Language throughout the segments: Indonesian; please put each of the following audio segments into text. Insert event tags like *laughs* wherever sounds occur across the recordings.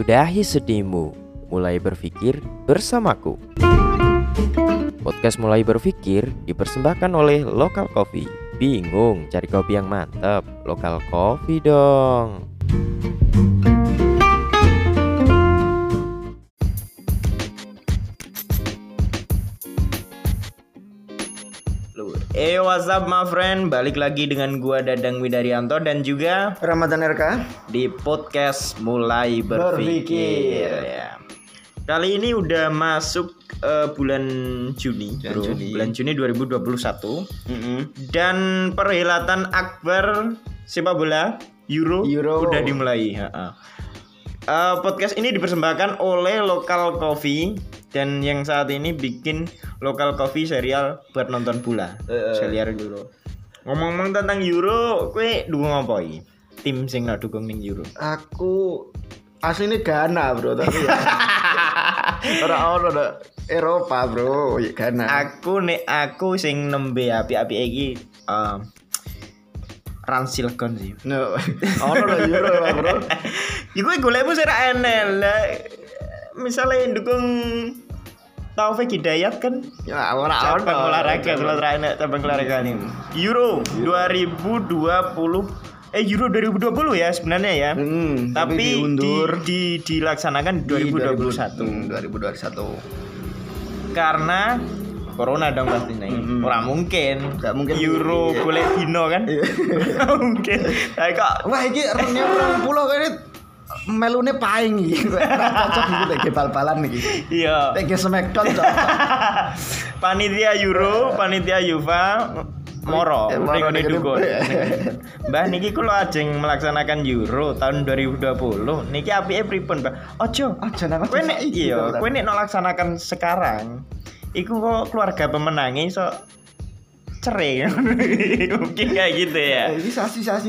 Sudahi sedihmu, mulai berpikir bersamaku. Podcast Mulai Berpikir dipersembahkan oleh Lokal Coffee. Bingung cari kopi yang mantap? Lokal Coffee dong. Eh what's up my friend Balik lagi dengan gua Dadang Widarianto Dan juga Ramadan RK di podcast Mulai Berpikir, Berpikir. ya. Kali ini udah masuk eh, bulan Juni, Bulan bro. Juni. Bulan Juni 2021 Mm-mm. dan perhelatan akbar sepak bola Euro, Euro. udah dimulai. ha-ha. Eh, podcast ini dipersembahkan oleh Local Coffee dan yang saat ini bikin Local Coffee serial buat nonton bola. Eh, eh. serial Euro. Ngomong-ngomong tentang Euro, kue dukung apa iki? Tim sing nak dukung ning Euro. Aku aslinya Ghana bro tapi ya. *laughs* Orang orang ada Eropa bro ya Ghana aku nek aku sing nembe api-api iki eh Ransilgon sih. no orang ada Euro bro *laughs* Iku golekmu sing ra enel. Misalnya dukung Taufik Hidayat kan ya orang cabang orang olahraga enek cabang olahraga nih. Euro 2020 eh Euro 2020 ya sebenarnya ya. Hmm, tapi di, diundur di, dilaksanakan 2021 Hmm, 2021 karena corona dong pasti nih. Mm-mm. Ora mungkin. Nggak mungkin. Euro Iya. golek dino kan. *laughs* Nggak mungkin. Kayak kok wah ini orangnya orang pulau kan melune paing iki *laughs* cocok iki lagi bal-balan iki iya. lagi smackdown cocok *laughs* panitia Euro, panitia UEFA moro Eh, ning dukun. Mbah niki kula ajeng melaksanakan Euro tahun 2020. Niki apike pripun, Mbah? Ojo. aja nang Kowe nek iya, kowe nek nolaksanakan sekarang iku kok keluarga pemenangnya iso cerai *laughs* mungkin kayak gitu ya Eh, ini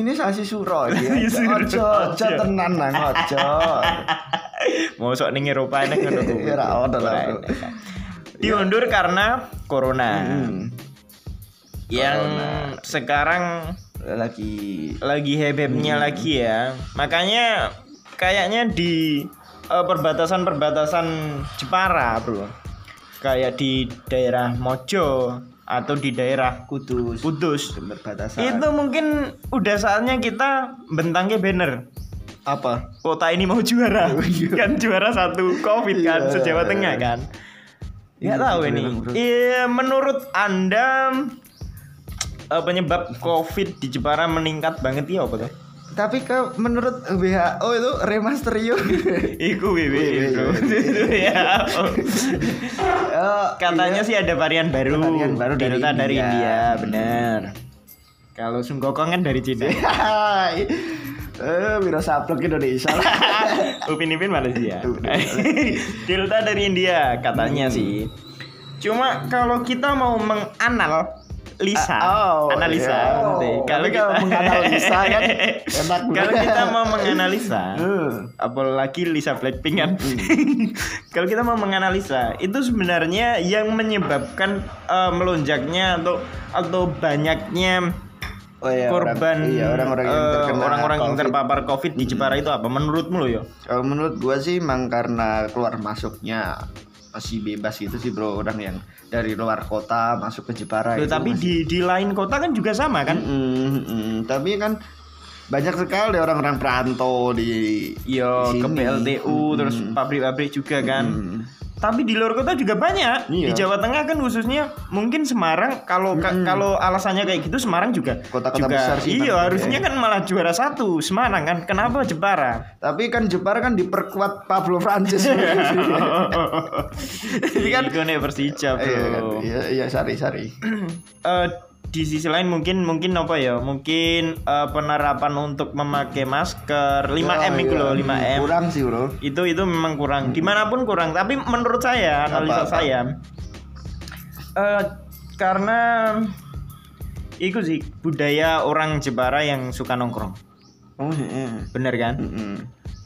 ini sasi suro *laughs* Sasi suro. Ojo, ojo Ojo. tenan nang ojo. mau sok ning Eropa nek ngono kuwi. Ya, ra ono lah, diundur karena corona Hmm. yang Corona. sekarang Lagi lagi hebebnya Hmm. lagi ya makanya kayaknya di eh, perbatasan-perbatasan Jepara bro kayak di daerah Mojo atau di daerah kudus Kudus berbatasan. itu mungkin udah saatnya kita bentangnya banner apa? kota ini mau juara Oh, iya. *laughs* kan juara satu covid kan Iya. sejawa tengah kan nggak Iya, tahu betul, ini. Iya, menurut anda eh, penyebab covid di Jepara meningkat banget ya apa tuh Tapi ke menurut WHO itu. *laughs* Iku Wih, itu wih, Itu ya Eh, *laughs* katanya iya. sih ada varian baru Varian baru dari Delta dari India. India benar kalau Sunggokong kan dari Cina. *laughs* Eh, Wiro Sablok Indonesia lah. Upin Ipin Malaysia. Delta dari India katanya Hmm. sih. Cuma kalau kita mau menganal Lisa, Ah, oh, analisa iya. nanti. Oh, Kalau kita menganalisa kan *laughs* enak Kalau kita mau menganalisa, Hmm. apalagi Lisa Blackpink kan. *laughs* kalau kita mau menganalisa, itu sebenarnya yang menyebabkan eh, melonjaknya atau atau banyaknya Oh iya, korban orang, iya, orang-orang yang terkena orang-orang yang terpapar Covid di Jepara itu apa? Menurutmu lo ya? Kalau menurut gua sih emang karena keluar masuknya masih bebas gitu sih bro orang yang dari luar kota masuk ke Jepara Loh, itu tapi masih- di di lain kota kan juga sama kan? Mm-mm, mm-mm. tapi kan banyak sekali orang-orang perantau di Iya, di ke sini. PLTU terus Mm-mm. pabrik-pabrik juga kan. Mm. Tapi di luar kota juga banyak. Di Iya. Jawa Tengah kan khususnya mungkin Semarang kalau ka- Mm-mm. kalau alasannya kayak gitu Semarang juga Kota-kota besar sih, Iya, harusnya kan malah juara satu Semarang kan. Kenapa Jepara? tapi kan Jepara kan diperkuat Pablo Francis *laughs* Ini kan Persija, Bro. iya iya iya sari sari Eh, di sisi lain mungkin mungkin apa ya? Mungkin eh, penerapan untuk memakai masker. 5M itu loh, 5M. Ya, kurang sih bro. Itu itu memang kurang. Di mana pun kurang. Tapi menurut saya analisa saya eh karena itu sih budaya orang Jepara yang suka nongkrong. Oh iya. Bener kan? Mm-mm.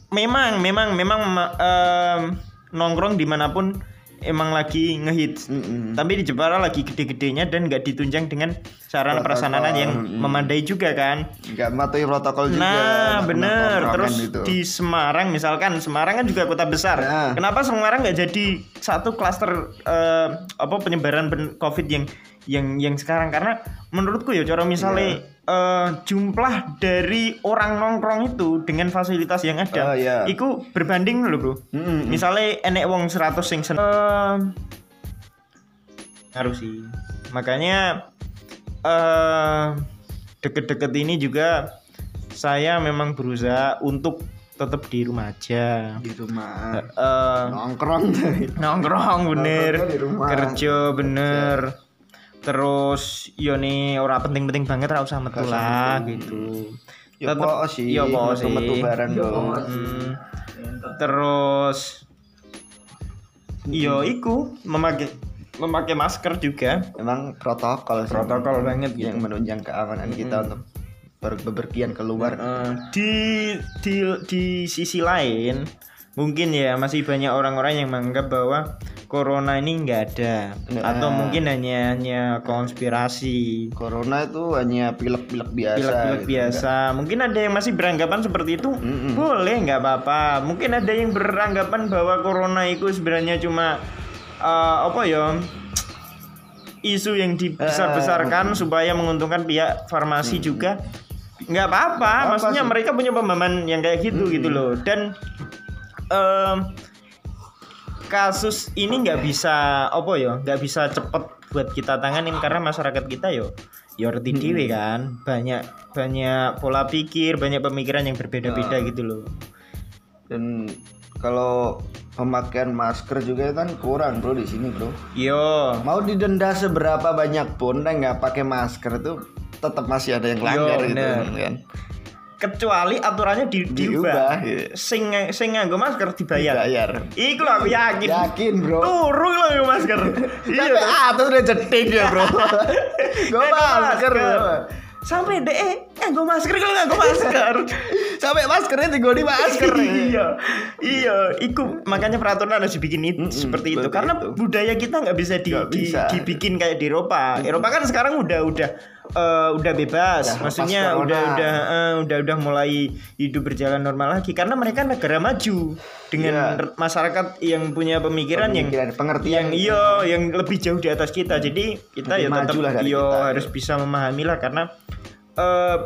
memang memang memang ma- em, nongkrong di mana pun emang lagi ngehits. Mm-mm. Tapi di Jepara lagi gede-gedenya dan nggak ditunjang dengan sarana prasarana yang mm. memadai juga kan. nggak mematuhi protokol juga Nah, bener. Terus gitu. di Semarang misalkan, Semarang kan juga kota besar. Nah. Kenapa Semarang nggak jadi satu klaster eh, apa penyebaran COVID yang yang yang sekarang? Karena menurutku ya, cara misalnya Iya. Eh, jumlah dari orang nongkrong itu dengan fasilitas yang ada, Oh, iya. itu berbanding loh bro. Mm-mm. Misalnya enek wong 100 sing sen- Eh, harus sih. Makanya eh deket-deket ini juga saya memang berusaha untuk tetap di rumah aja. di rumah Eh nongkrong nongkrong bener, di rumah. kerja bener. Terus yo nih ora penting-penting banget ora usah metu lah gitu. ya Tetep- po sih ya po sih. metu bareng dong Hmm. Terus Yo iku memakai memakai masker juga emang protokol sih. protokol banget yang gitu. menunjang keamanan kita untuk ber- bepergian keluar Eh, di di di sisi lain mungkin ya masih banyak orang-orang yang menganggap bahwa corona ini nggak ada. Nggak. atau mungkin hanya hanya konspirasi. Corona itu hanya pilek-pilek biasa pilek-pilek gitu. biasa. mungkin ada yang masih beranggapan seperti itu? Mm-mm. boleh nggak apa-apa. Mungkin ada yang beranggapan bahwa corona itu sebenarnya cuma eh, apa ya isu yang dibesar-besarkan supaya menguntungkan pihak farmasi juga. Nggak apa-apa. Apa maksudnya sih? mereka punya pemahaman yang kayak gitu gitu loh. Dan em, kasus ini nggak bisa apa ya nggak bisa cepet buat kita tanganin karena masyarakat kita yo yo ngerti dhewe kan. Banyak banyak pola pikir banyak pemikiran yang berbeda-beda gitu loh. Dan kalau pemakaian masker juga kan kurang bro di sini bro. Yo. Mau didenda seberapa banyak pun dan nggak pakai masker itu tetap masih ada yang langgar gitu bener. kan kecuali aturannya di, Diubah, diubah, iya. sing sing nganggo masker dibayar. Bayar iku lho aku yakin. Yakin bro. Turu lho nganggo masker. *laughs* Iya toh. atas udah jeting ya bro. *laughs* Gue masker sampai deh eh nganggo masker kalau nganggo masker? *laughs* Sampai maskernya tinggal di masker. Iya. Iya iku makanya peraturan harus dibikin itu seperti itu. karena itu. budaya kita nggak bisa, di, Nggak di- bisa. dibikin kayak di Eropa. Eropa kan sekarang udah udah eh, udah bebas. Udah maksudnya udah udah eh, udah udah mulai hidup berjalan normal lagi. Karena mereka negara maju dengan r- masyarakat yang punya pemikiran, Pemikiran, yang pengertian. yang iya yang lebih jauh di atas kita. Jadi kita Lebih ya tetap iya kita. harus bisa memahami lah karena eh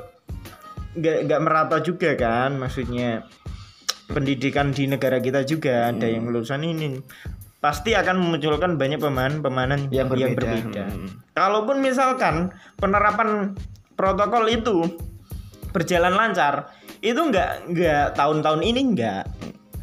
nggak nggak merata juga kan. Maksudnya pendidikan di negara kita juga ada yang lulusan ini pasti akan memunculkan banyak pemahaman-pemahaman Yang yang berbeda. berbeda. Hmm. Kalaupun misalkan penerapan protokol itu berjalan lancar, itu nggak nggak tahun-tahun ini nggak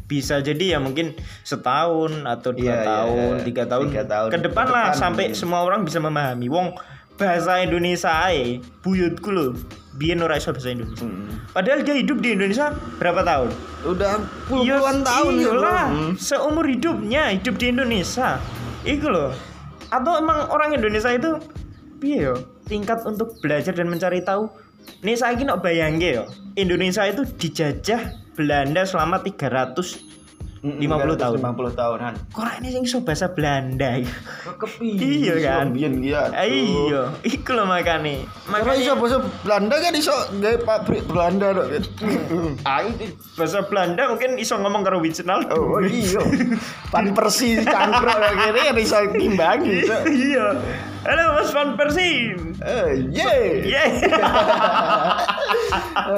bisa jadi ya mungkin setahun atau dua iya, tahun, iya. tiga tahun, Tiga tahun ke depan ke lah depan. sampai semua orang bisa memahami. Wong bahasa Indonesia ae, buyutku loh, biyen ora iso bahasa Indonesia. Hmm. Padahal dia hidup di Indonesia berapa tahun? udah puluhan tahun ya, iyalah, Hmm. seumur hidupnya hidup di Indonesia. Iku loh. Atau emang orang Indonesia itu piye yo? Tingkat untuk belajar dan mencari tahu. Nih saya kira bayangke yo. Indonesia itu dijajah Belanda selama 300 Mm, 50 tahun. 50 tahunan Kok ini sing iso bahasa Belanda kepi Iya kan? biyen iya Iya, iku loh makane. Makanya iso bahasa Belanda kan iso gawe pabrik Belanda dok. ah, ini bahasa Belanda mungkin iso ngomong karo Wijnald. Oh iya. Pan Persi cangkruk gini kan iso timbangi. Iya. Halo Mas Van Persie. Eh, ye. Yeay. *laughs*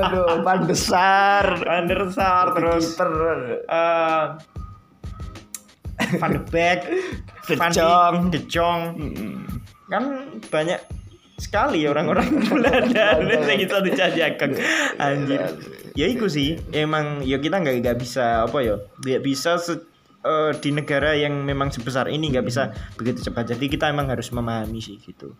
Aduh, pan besar. Terus Kiper. eh Van de Beek, *laughs* De Van Jong. De Jong. Kan banyak sekali orang-orang *laughs* Belanda yang kita dijajakan anjir ya itu sih emang ya kita nggak nggak bisa apa ya nggak bisa se- eh, di negara yang memang sebesar ini nggak bisa begitu cepat jadi kita emang harus memahami sih gitu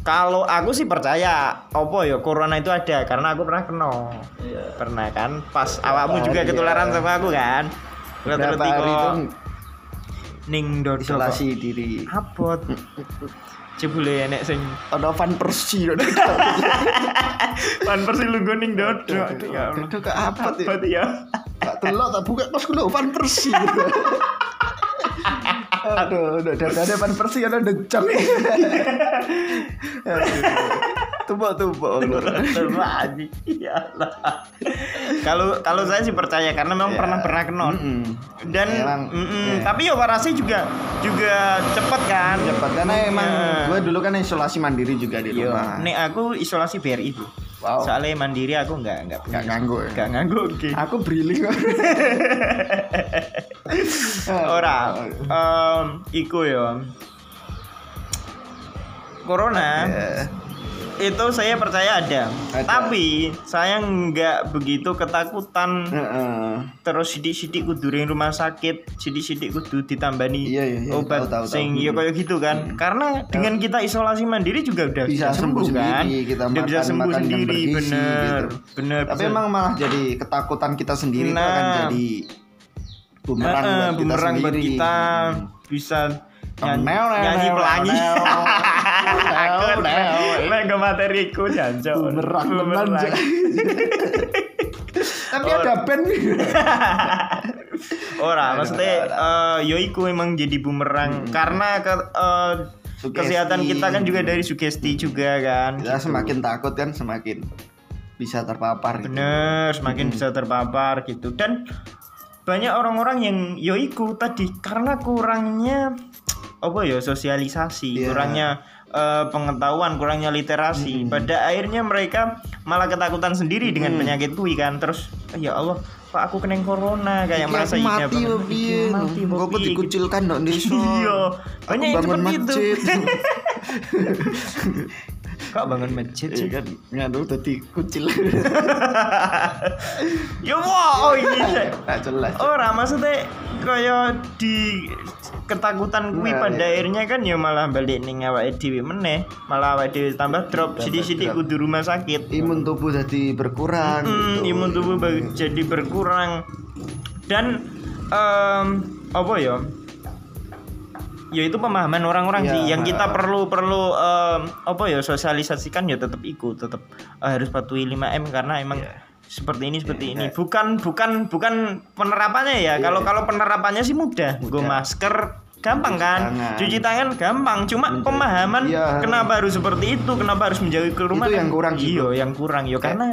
kalau aku sih percaya apa ya corona itu ada karena aku pernah kena Iya. pernah kan pas Beberapa awakmu juga hari ketularan ya. sama aku kan Berapa hari kok. itu ning kok. isolasi diri. Apot. Cebule enek sing Ada Van Persie. pan persi lungguh ning dodo. Ya Allah. Itu ke apa tuh? Apot ya. Tak telok tak buka pas kulo Van Persie. *laughs* Aduh, udah ada depan persi *laughs* ada decok. Tumpuk-tumpuk. Terlalu Iyalah. Kalau kalau saya sih percaya karena memang Ya. pernah pernah kena. Mm-mm. Dan Emang, mm-mm, ya. tapi ya warasnya juga juga cepet kan. Cepat karena emang Ya. gue dulu kan isolasi mandiri juga di Yo, rumah. nih aku isolasi BRI bu. Wow. Soalnya mandiri aku nggak nggak Nggak nganggu ya? Nggak nganggu. Oke. *laughs* Aku briling. *laughs* Ora, em, iku ya. Corona Ya. Itu saya percaya ada, Ada. tapi saya nggak begitu ketakutan. Heeh. Terus sidik-sidik kudu ring rumah sakit, sidik-sidik kudu ditambani Iya, iya, iya. obat Tahu, tahu, sing tahu. ya kayak gitu kan. Karena dengan kita isolasi mandiri juga udah Bisa sembuh kan. sendiri, kita Udah bisa makan- sembuh makan sendiri, bergizi, bener, gitu. bener. Tapi bisa. emang malah jadi ketakutan kita sendiri Nah. akan jadi bumerang Heeh, buat kita bumerang buat sendiri. kita bisa nyanyi, nyanyi pelangi. *laughs* Aku mega materiku jancok. Bumerang teman. Bumerang. *laughs* Tapi ada band *laughs* Ora, maksudnya eh yo iku emang jadi bumerang karena ke, eh, Sugesti. kesehatan kita kan juga dari sugesti juga kan. Ya gitu. semakin takut kan semakin bisa terpapar gitu. Bener, semakin bisa terpapar gitu dan banyak orang-orang yang yo iku tadi karena kurangnya apa ya sosialisasi, Iya. kurangnya eh, pengetahuan, kurangnya literasi. Pada akhirnya mereka malah ketakutan sendiri dengan penyakit kui kan. Terus ya Allah, Pak aku kena corona kayak Iki merasa aku iya, mati Iki piye? mati Kok piye, gitu. dikucilkan desa. Iya, Aku banyak seperti itu. *laughs* Kok bangun masjid Iya sih? kan ngadu tadi kucil. *laughs* Ya wow, ini sih. Tak jelas. Ora maksudnya kaya di ketakutan kuwi Nah, pada iya. akhirnya kan ya malah balik ning awake dhewe meneh, malah awake dhewe tambah drop sithik-sithik kudu rumah sakit. Imun tubuh jadi berkurang. Gitu. imun tubuh jadi berkurang dan apa ya? Ya itu pemahaman orang-orang Ya, sih yang kita perlu perlu em, apa ya sosialisasikan ya tetap ikut, tetap eh, harus patuhi 5M karena emang Ya. seperti ini seperti Ya, ini ya. bukan bukan bukan penerapannya ya kalau kalau penerapannya sih mudah gue Mudah. masker gampang kan tangan. cuci tangan gampang cuma pemahaman Iya. kenapa harus seperti itu kenapa harus menjaga ke rumah Itu yang kurang iya Bro. yang kurang yo Kayak- karena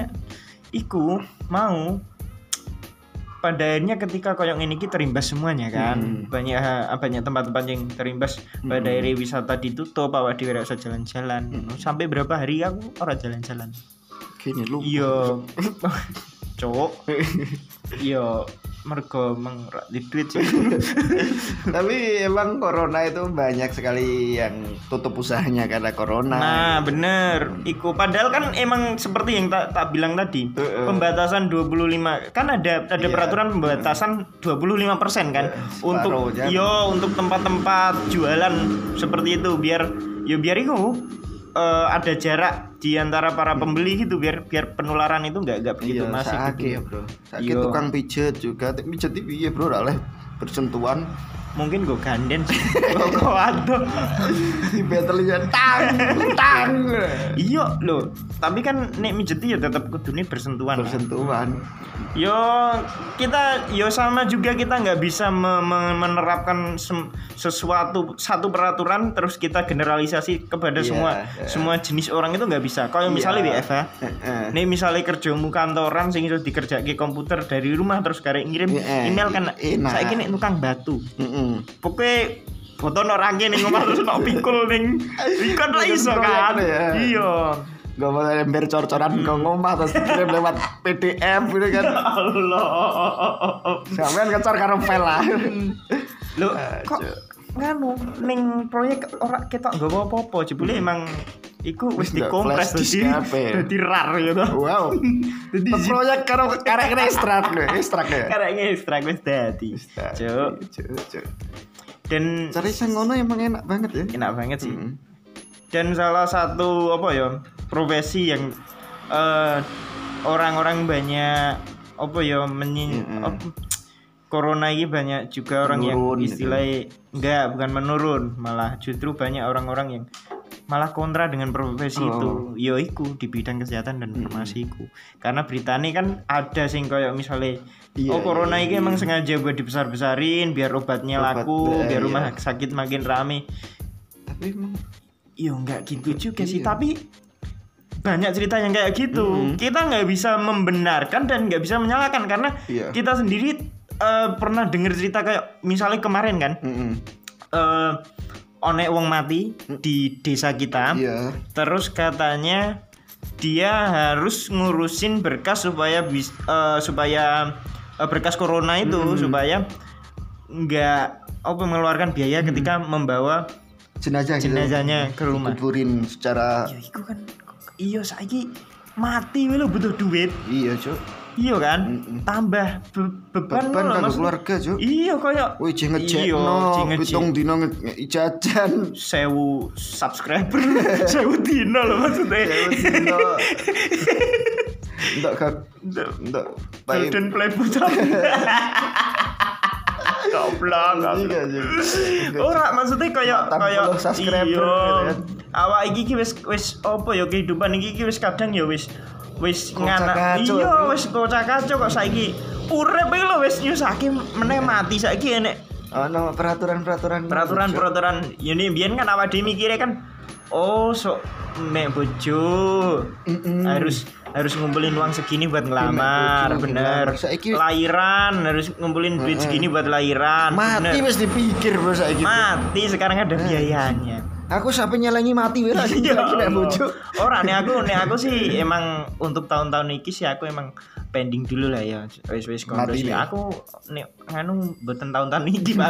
iku mau pada akhirnya ketika koyong ini kita terimbas semuanya kan Hmm. banyak banyak tempat-tempat yang terimbas pada Hmm. akhirnya wisata ditutup awak ora usah jalan-jalan sampai berapa hari aku ora jalan-jalan Gini lu. Iya. *laughs* Cok. *laughs* Iya, mergo meng ra di duit sih. *laughs* Tapi emang corona itu banyak sekali yang tutup usahanya karena corona. Nah, bener. Iku padahal kan emang seperti yang tak tak bilang tadi. Heeh. Pembatasan 25 kan ada ada Iya. peraturan pembatasan 25% kan Iya, untuk separuhnya. yo untuk tempat-tempat jualan seperti itu biar yo biar itu eh, ada jarak di antara para pembeli gitu biar biar penularan itu nggak nggak begitu Iya, masif sakit gitu. ya bro. Sakit Iya. tukang pijet juga. Pijet iya bro, oleh bersentuhan. Mungkin gue ganden kok *laughs* waduh Di battle-nya tang, tang. iya loh tapi kan nek mijeti ya tetap kudune bersentuhan kan? Bersentuhan. yo kita yo sama juga kita nggak bisa me- me- menerapkan sesuatu satu peraturan terus kita generalisasi kepada Iya, semua iya. semua jenis orang itu nggak bisa kalau misalnya Iya. WFH Heeh. nih misalnya kerjamu kantoran sing iso dikerjake komputer dari rumah terus karek ngirim Iya, email kan saya nek tukang batu Pokoknya foto no rangke ning omah terus no pikul ning ikon ra iso kan ya. iya Gak mau ember cor-coran ke ngomah terus kirim lewat PDF gitu kan. *laughs* Allah Sampean kecor karo file lah. Loh, kok nganu ning proyek ora ketok nggawa apa-apa jebule emang iku wis dikompres dadi *laughs* dadi rar gitu. Wow. *laughs* Dadi Proyek karo karek ekstrak lho, ekstrak ya. karek ngestrak wis dadi. Cuk. Cuk, cuk. Dan Cari sing ngono emang enak banget ya. enak banget sih. Mm. Dan salah satu apa ya profesi yang eh, orang-orang banyak apa ya menyi Mm-mm. apa- corona ini banyak juga orang yang Menurun gitu. istilahnya enggak bukan menurun malah justru banyak orang-orang yang malah kontra dengan profesi Oh. itu yo iku di bidang kesehatan dan Mm-mm. farmasi iku karena berita ini kan ada sing kayak misalnya Iya, oh corona iya, ini iya. emang sengaja buat dibesar besarin biar obatnya Obat, laku eh, biar iya. rumah sakit makin rame tapi emang yo nggak gitu juga Iya. sih tapi banyak cerita yang kayak gitu Mm-mm. kita nggak bisa membenarkan dan nggak bisa menyalahkan karena Iya. kita sendiri eh, pernah dengar cerita kayak misalnya kemarin kan Mm-mm. eh onek wong mati di desa kita iya. Terus katanya dia harus ngurusin berkas supaya bis, eh, supaya eh, berkas corona itu Hmm. supaya nggak apa mengeluarkan biaya ketika membawa jenazah gitu. jenazahnya ke rumah. Kuburin secara ya iku kan iya saiki mati lo butuh duit. Iya cuk iya kan Mm-mm. tambah be- beban, beban kanggo maksudnya. keluarga cuk iya kayak Wih, jeng Iya, ngecek. pitung dino nge- ngeki jajan. sewu subscriber *laughs* sewu dino loh maksudnya Sewu dino. Ndak gak ndak. Golden Play Button *laughs* Goblok Iya, Jeng. Ora maksudnya kayak 40 kayak subscriber iya. gitu kan. Awak iki ki wis wis apa ya kehidupan iki ki wis kadang ya wis wis nganak iya wis kocak kacau kok saiki. Urip iki lho wis nyusahke meneh mati saiki enek. Ono peraturan-peraturan. peraturan-peraturan ini biyen kan awak dhewe mikire kan oh sok mek bojo. Harus harus ngumpulin uang segini buat ngelamar bojo, bener. Ngelamar. Saiki- lahiran harus ngumpulin duit segini buat lahiran Mati wis dipikir bro saiki. mati sekarang ada biayanya Aku sampai nyalangi mati wis lagi Ya lagi nek bojo. Ora nih aku nih aku sih emang untuk tahun-tahun ini sih aku emang pending dulu lah ya. Wis wis kondo sih. aku nih anu boten tahun-tahun ini Pak.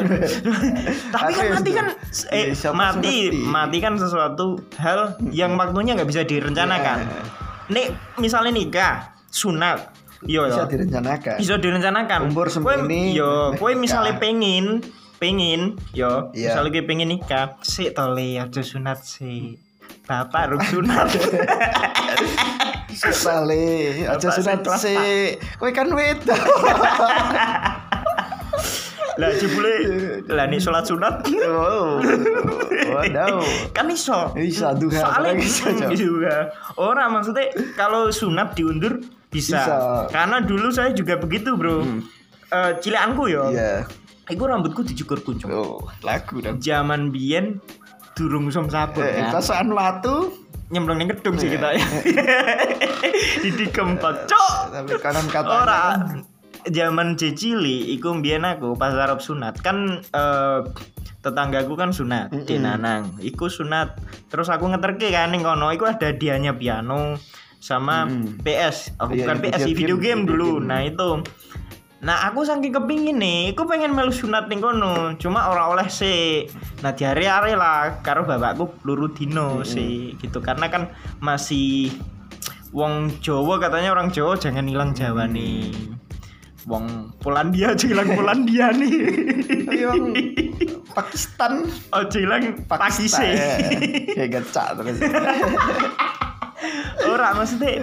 *laughs* tapi kan mati kan eh mati mati. kan sesuatu hal yang waktunya nggak bisa direncanakan. Ya. nih misalnya nikah sunat yo Bisa direncanakan. bisa direncanakan. Umur Kowe- semene, yo kowe misalnya pengen pengen yo Iya. misalnya kowe pengen nikah sik to le aja sunat sih bapak ruk sunat *laughs* Sale, aja sunat sik. Kowe kan wedok. *laughs* lah jebule lah nih sholat sunat Oh. Waduh. kan iso Bisa duha, soalnya Cok. juga orang maksudnya kalau sunat diundur bisa. Bisa. karena dulu saya juga begitu bro Hmm. Eh, cilekanku yo Iya. Iku rambutku dicukur kuncung Oh, lagu dong. zaman biyen durung som sabun Eh, kan perasaan watu nyemplung ning gedung sih Iya. kita ya. *laughs* Didi kempot, cok. tapi kanan kata Ora. Zaman cicili iku mbiyen aku pas arep sunat kan eh tetanggaku kan sunat di Mm-mm. Nanang. Iku sunat. Terus aku ngeterke kan ning kono iku ada hadiahnya piano sama Mm-mm. PS. Oh, Iya, bukan PS, video video, game, game, dulu. game. Nah, itu. Nah, aku saking kepingin nih, aku pengen melu sunat ning kono. Cuma ora oleh sih. Nah, diare-are lah karo bapakku luru dino sih gitu. Karena kan masih wong Jawa katanya orang Jawa jangan hilang Jawa nih. Wong Polandia aja hilang *laughs* Polandia nih. Tapi wong Pakistan Oh, hilang Pakistan. Kayak gecak terus. *laughs* Ora maksudnya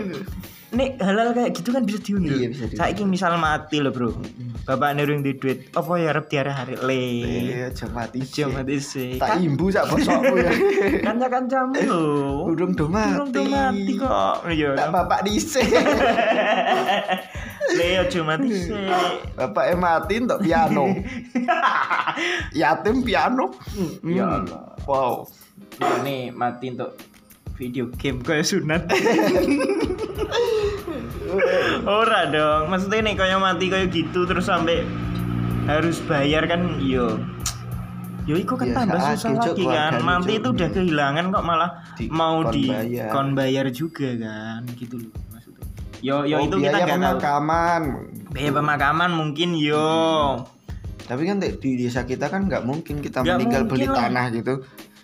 Nek halal kayak gitu kan bisa diundur. Iya, bisa diundur. Saiki misal mati loh, Bro. Bapak nerung di duit. Apa ya arep diare hari le. Iya, aja mati. Aja mati sih. Tak Kan imbu sak bosokmu ya. *laughs* kanca-kancamu lho. Urung do mati. Urung do mati kok. Iya. Tak bapak dhisik. *laughs* Le aja mati sih. Bapak mati untuk piano. *laughs* Yatim piano. Ya. Allah. Wow. Ini mati untuk video game kayak sunat. Ora dong, maksudnya nih kayak mati kayak gitu terus sampai harus bayar kan yo. Yo iku kan Ya, tambah susah lagi kan. Mati itu udah kehilangan kok malah Di- mau kon di bayar. kon bayar juga kan gitu loh maksudnya. Yo yo Oh, itu kita biaya nggak tahu. pemakaman. Biaya pemakaman mungkin yo. Tapi kan di desa kita kan nggak mungkin kita Nggak meninggal mungkin beli lah. tanah gitu.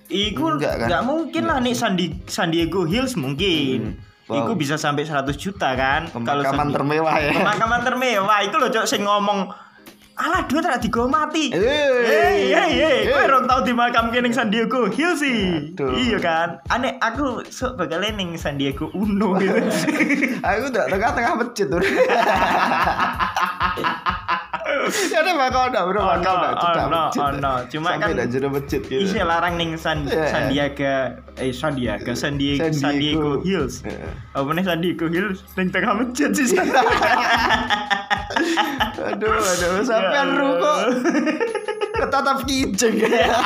Iku Enggak kan? nggak mungkin lah nih San, Di- San Diego Hills mungkin. Hmm. Wow. Iku bisa sampai 100 juta kan. Kalau Pemakaman termewah ya. Pemakaman termewah itu loh cok sing ngomong Alah duit tak digo mati. Eh, Hei, hei, hei, kowe eh. rong tau dimakamke ning San Diego Hills sih. Iya kan? Aneh aku sok bakal ning San Diego Uno gitu. *laughs* Aku udah tengah-tengah masjid tuh. *laughs* Ya ada bakal ada bro, bakal Ono, ada cedak ono, masjid. ono. Cuma Sampai kan ada jero masjid gitu. Isi larang ning San, Iya. Sandiaga eh Sandiaga San Diego, San Diego. Hills. Iya. Apa nih San Diego Hills ning tengah masjid sih. *laughs* Aduh, aduh, sampean Ya ruko Allah. ketatap kijeng.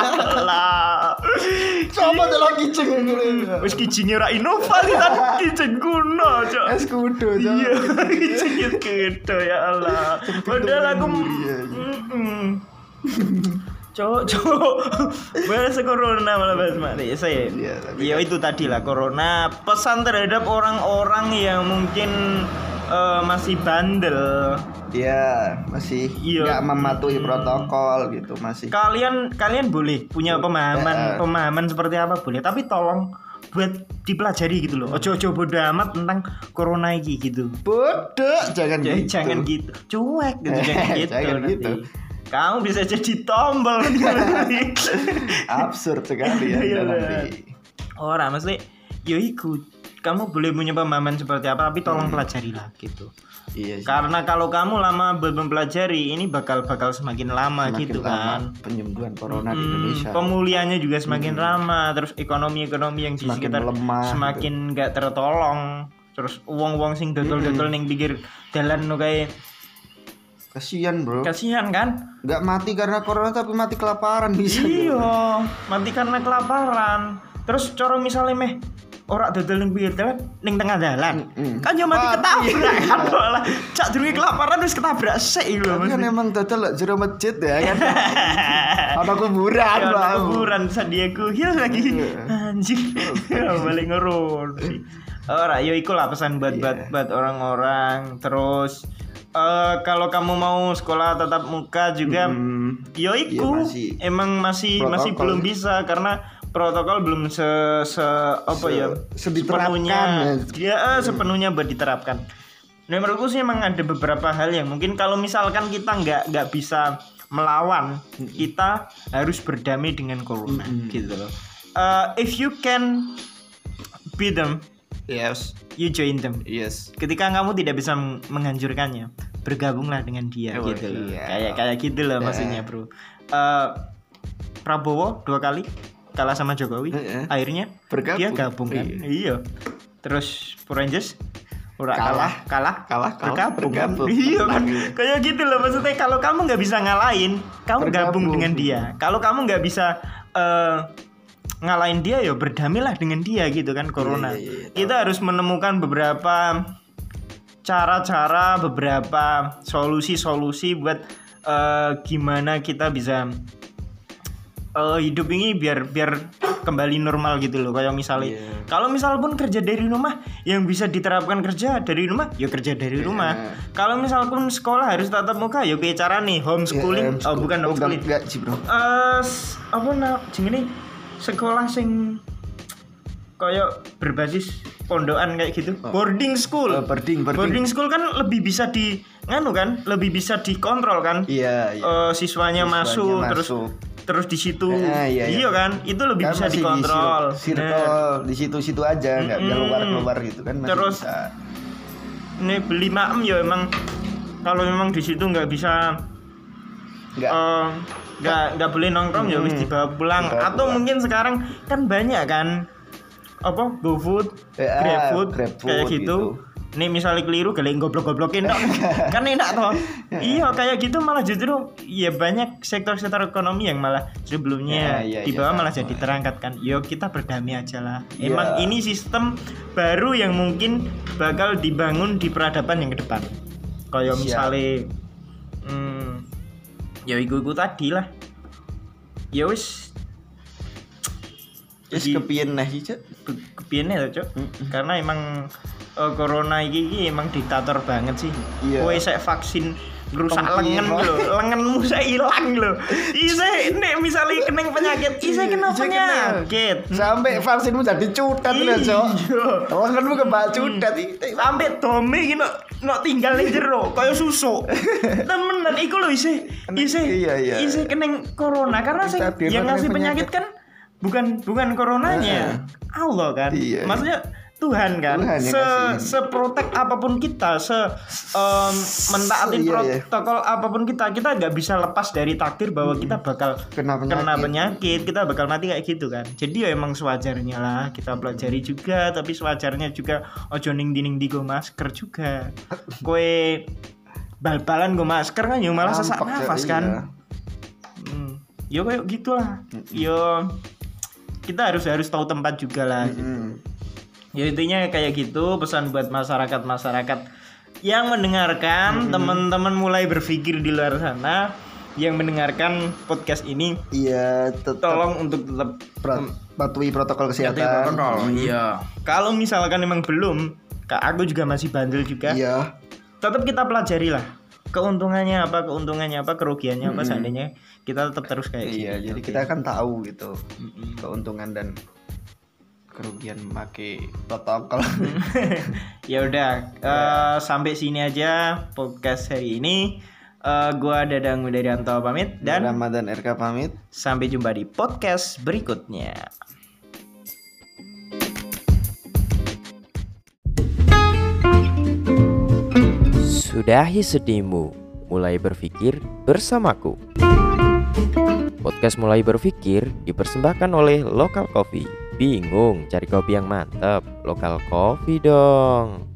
*laughs* Lah. Coba delok kijeng ini. Wis kijinge ora Innova li kan kijing kuno, Cok. Es kudo, Cok. Iya, *laughs* kijing gitu ya Allah. Padahal aku Iya, Mm-mm. Cok, cok. Bahas corona malah bahas mari saya. Iya, Ya itu tadi lah corona. Pesan terhadap orang-orang yang mungkin eh, masih bandel. Iya, masih Iya. nggak mematuhi protokol gitu, masih. Kalian kalian boleh punya pemahaman Ya. pemahaman seperti apa boleh, tapi tolong buat dipelajari gitu loh. Ojo-ojo bodo amat tentang corona ini gitu. Bodoh, jangan Ya, gitu. jangan gitu. Cuek gitu jangan *laughs* gitu. Jangan nanti. gitu. Kamu bisa jadi tombol. *laughs* Absurd sekali ya Iya, nanti. Orang maksudnya yo iku kamu boleh punya pemahaman seperti apa tapi tolong pelajarilah gitu. Iya sih. Karena kalau kamu lama belum mempelajari ini bakal bakal semakin lama Semakin gitu lama kan. penyembuhan corona di Hmm, Indonesia. pemulihannya juga semakin lama, terus ekonomi-ekonomi yang di Semakin sekitar gitu. semakin nggak tertolong. Terus uang-uang sing dodol-dodol ning pinggir dalan no kayak Kasihan, Bro. kasihan kan? Nggak mati karena corona tapi mati kelaparan bisa. Iya, mati karena kelaparan. Terus coro misalnya meh ora dodol ning pinggir dalan ning tengah dalan. Mm-mm. Kan yo mati ketabrak kan malah. Cak durunge kelaparan wis ketabrak sik iku lho. Tapi kan emang total lek jero masjid ya kan. *laughs* Ada kuburan, Ya, ada Bang. kuburan San Diego Hills lagi Iya. anjing *laughs* Ya, balik ngerun sih ora yo iku lah pesan buat buat Iya. buat orang-orang terus eh kalau kamu mau sekolah tatap muka juga Hmm. yo iku Iya, masih emang masih masih protokol. belum bisa karena protokol belum se, se apa Se- ya sepenuhnya ya. dia eh, sepenuhnya buat diterapkan Nah, menurutku sih emang ada beberapa hal yang mungkin kalau misalkan kita nggak nggak bisa melawan, kita harus berdamai dengan corona Mm-mm. gitu loh. Uh, if you can beat them, Yes. you join them. Yes. Ketika kamu tidak bisa meng- menghancurkannya, bergabunglah dengan dia Oh, gitu loh. iya. Kayak kayak gitu loh Ya. maksudnya, Bro. Uh, Prabowo dua kali kalah sama Jokowi, Heeh. akhirnya Bergabung. dia gabung kan. Iya. Iya. Terus Poranges ora Kalah. kalah, kalah, Kalah, kalah, bergabung. bergabung. Iya kan. Iya. Kayak gitu loh maksudnya kalau kamu nggak bisa ngalahin, kamu Bergabung. gabung dengan dia. Kalau kamu nggak bisa eh, ngalahin dia ya berdamailah dengan dia gitu kan corona. iya, iya, iya, Kita harus menemukan beberapa cara-cara, beberapa solusi-solusi buat eh, gimana kita bisa eh, hidup ini biar biar kembali normal gitu loh kayak misalnya Iya. kalau misal pun kerja dari rumah yang bisa diterapkan kerja dari rumah ya kerja dari Iya. rumah kalau misal pun sekolah harus tatap muka ya kayak cara nih homeschooling Ya, oh bukan oh, homeschooling enggak, enggak sih, Bro. Eh, s- apa nah jenenge sekolah sing kayak berbasis pondokan kayak gitu boarding school Oh, boarding, boarding. boarding school kan lebih bisa di nganu kan lebih bisa dikontrol kan Iya, iya. Eh, siswanya, Siswanya masuk, masuk. terus di situ Eh, iya, iya. kan itu lebih Kan bisa masih di dikontrol sir- Nah, circle di situ-situ aja, nggak Mm-mm. keluar keluar gitu kan masih Terus- bisa. ini beli maem ya emang kalau memang di situ nggak bisa Nggak. eh, nggak nggak boleh nongkrong ya wis Hmm. dibawa pulang Dibawa atau pulang. mungkin sekarang kan banyak kan apa GoFood, ah, GrabFood, GrabFood kayak gitu. gitu. Nih misalnya keliru kalian goblok-goblokin dong. *laughs* kan enak toh. *laughs* iya kayak gitu malah justru ya banyak sektor-sektor ekonomi yang malah sebelumnya Ya, iya, di iya, bawah malah sama. jadi terangkat kan. Yo kita berdamai aja lah. Emang ini sistem baru yang mungkin bakal dibangun di peradaban yang ke depan. Kayak Siap. misalnya hmm, ya iku-iku tadi lah. Ya wis Jadi- kepiyen nah sih, Cuk? Ke- kepiene ya, Cuk. Karena emang eh, corona iki, iki emang diktator banget sih. Iya. Kowe sek vaksin Tong lengan lho, lenganmu saya hilang lho. Ise *laughs* nek misalnya kena penyakit, ise kena penyakit. Sampai vaksinmu jadi cutat lho, Cuk. Iya. Lenganmu kebak cutat iki. Sampai dome iki no, no tinggal ning jero kaya susu. *laughs* Temenan iku lho ise ise Iya, iya. ise kena corona karena sing yang ngasih penyakit. kan bukan bukan coronanya. Allah kan. Iya. Maksudnya Tuhan kan Tuhan yang se seprotek apa pun kita se em, mentaatin Iya, iya. protokol apa pun kita kita nggak bisa lepas dari takdir bahwa kita bakal Kena penyakit. kena penyakit kita bakal mati kayak gitu kan jadi ya emang sewajarnya lah kita pelajari juga tapi sewajarnya juga ojo ning dining di go masker juga *laughs* kue bal-balan go masker kan ya malah sesak nafas iya. kan hmm. yo kayak gitulah yo kita harus harus tahu tempat juga lah Mm-mm. ya intinya kayak gitu pesan buat masyarakat masyarakat yang mendengarkan teman-teman mulai berpikir di luar sana yang mendengarkan podcast ini Iya, tetap tolong untuk tetap pra- patuhi protokol kesehatan. protokol, Mm. Iya. Kalau misalkan memang belum, kak aku juga masih bandel juga. Iya. Tetap kita pelajari lah. Keuntungannya apa, keuntungannya apa, kerugiannya apa seandainya kita tetap terus kayak Iya, gini. jadi Oke. kita akan tahu gitu Mm-mm. keuntungan dan kerugian memakai protokol. *laughs* ya udah eh, sampai sini aja podcast hari ini. Eh, gua Dadang Widarianto pamit dan Ramadan RK pamit. sampai jumpa di podcast berikutnya. Sudahi sedihmu, mulai berpikir bersamaku. Podcast Mulai Berpikir dipersembahkan oleh Lokal Coffee. Bingung cari kopi yang mantap? Lokal Coffee dong.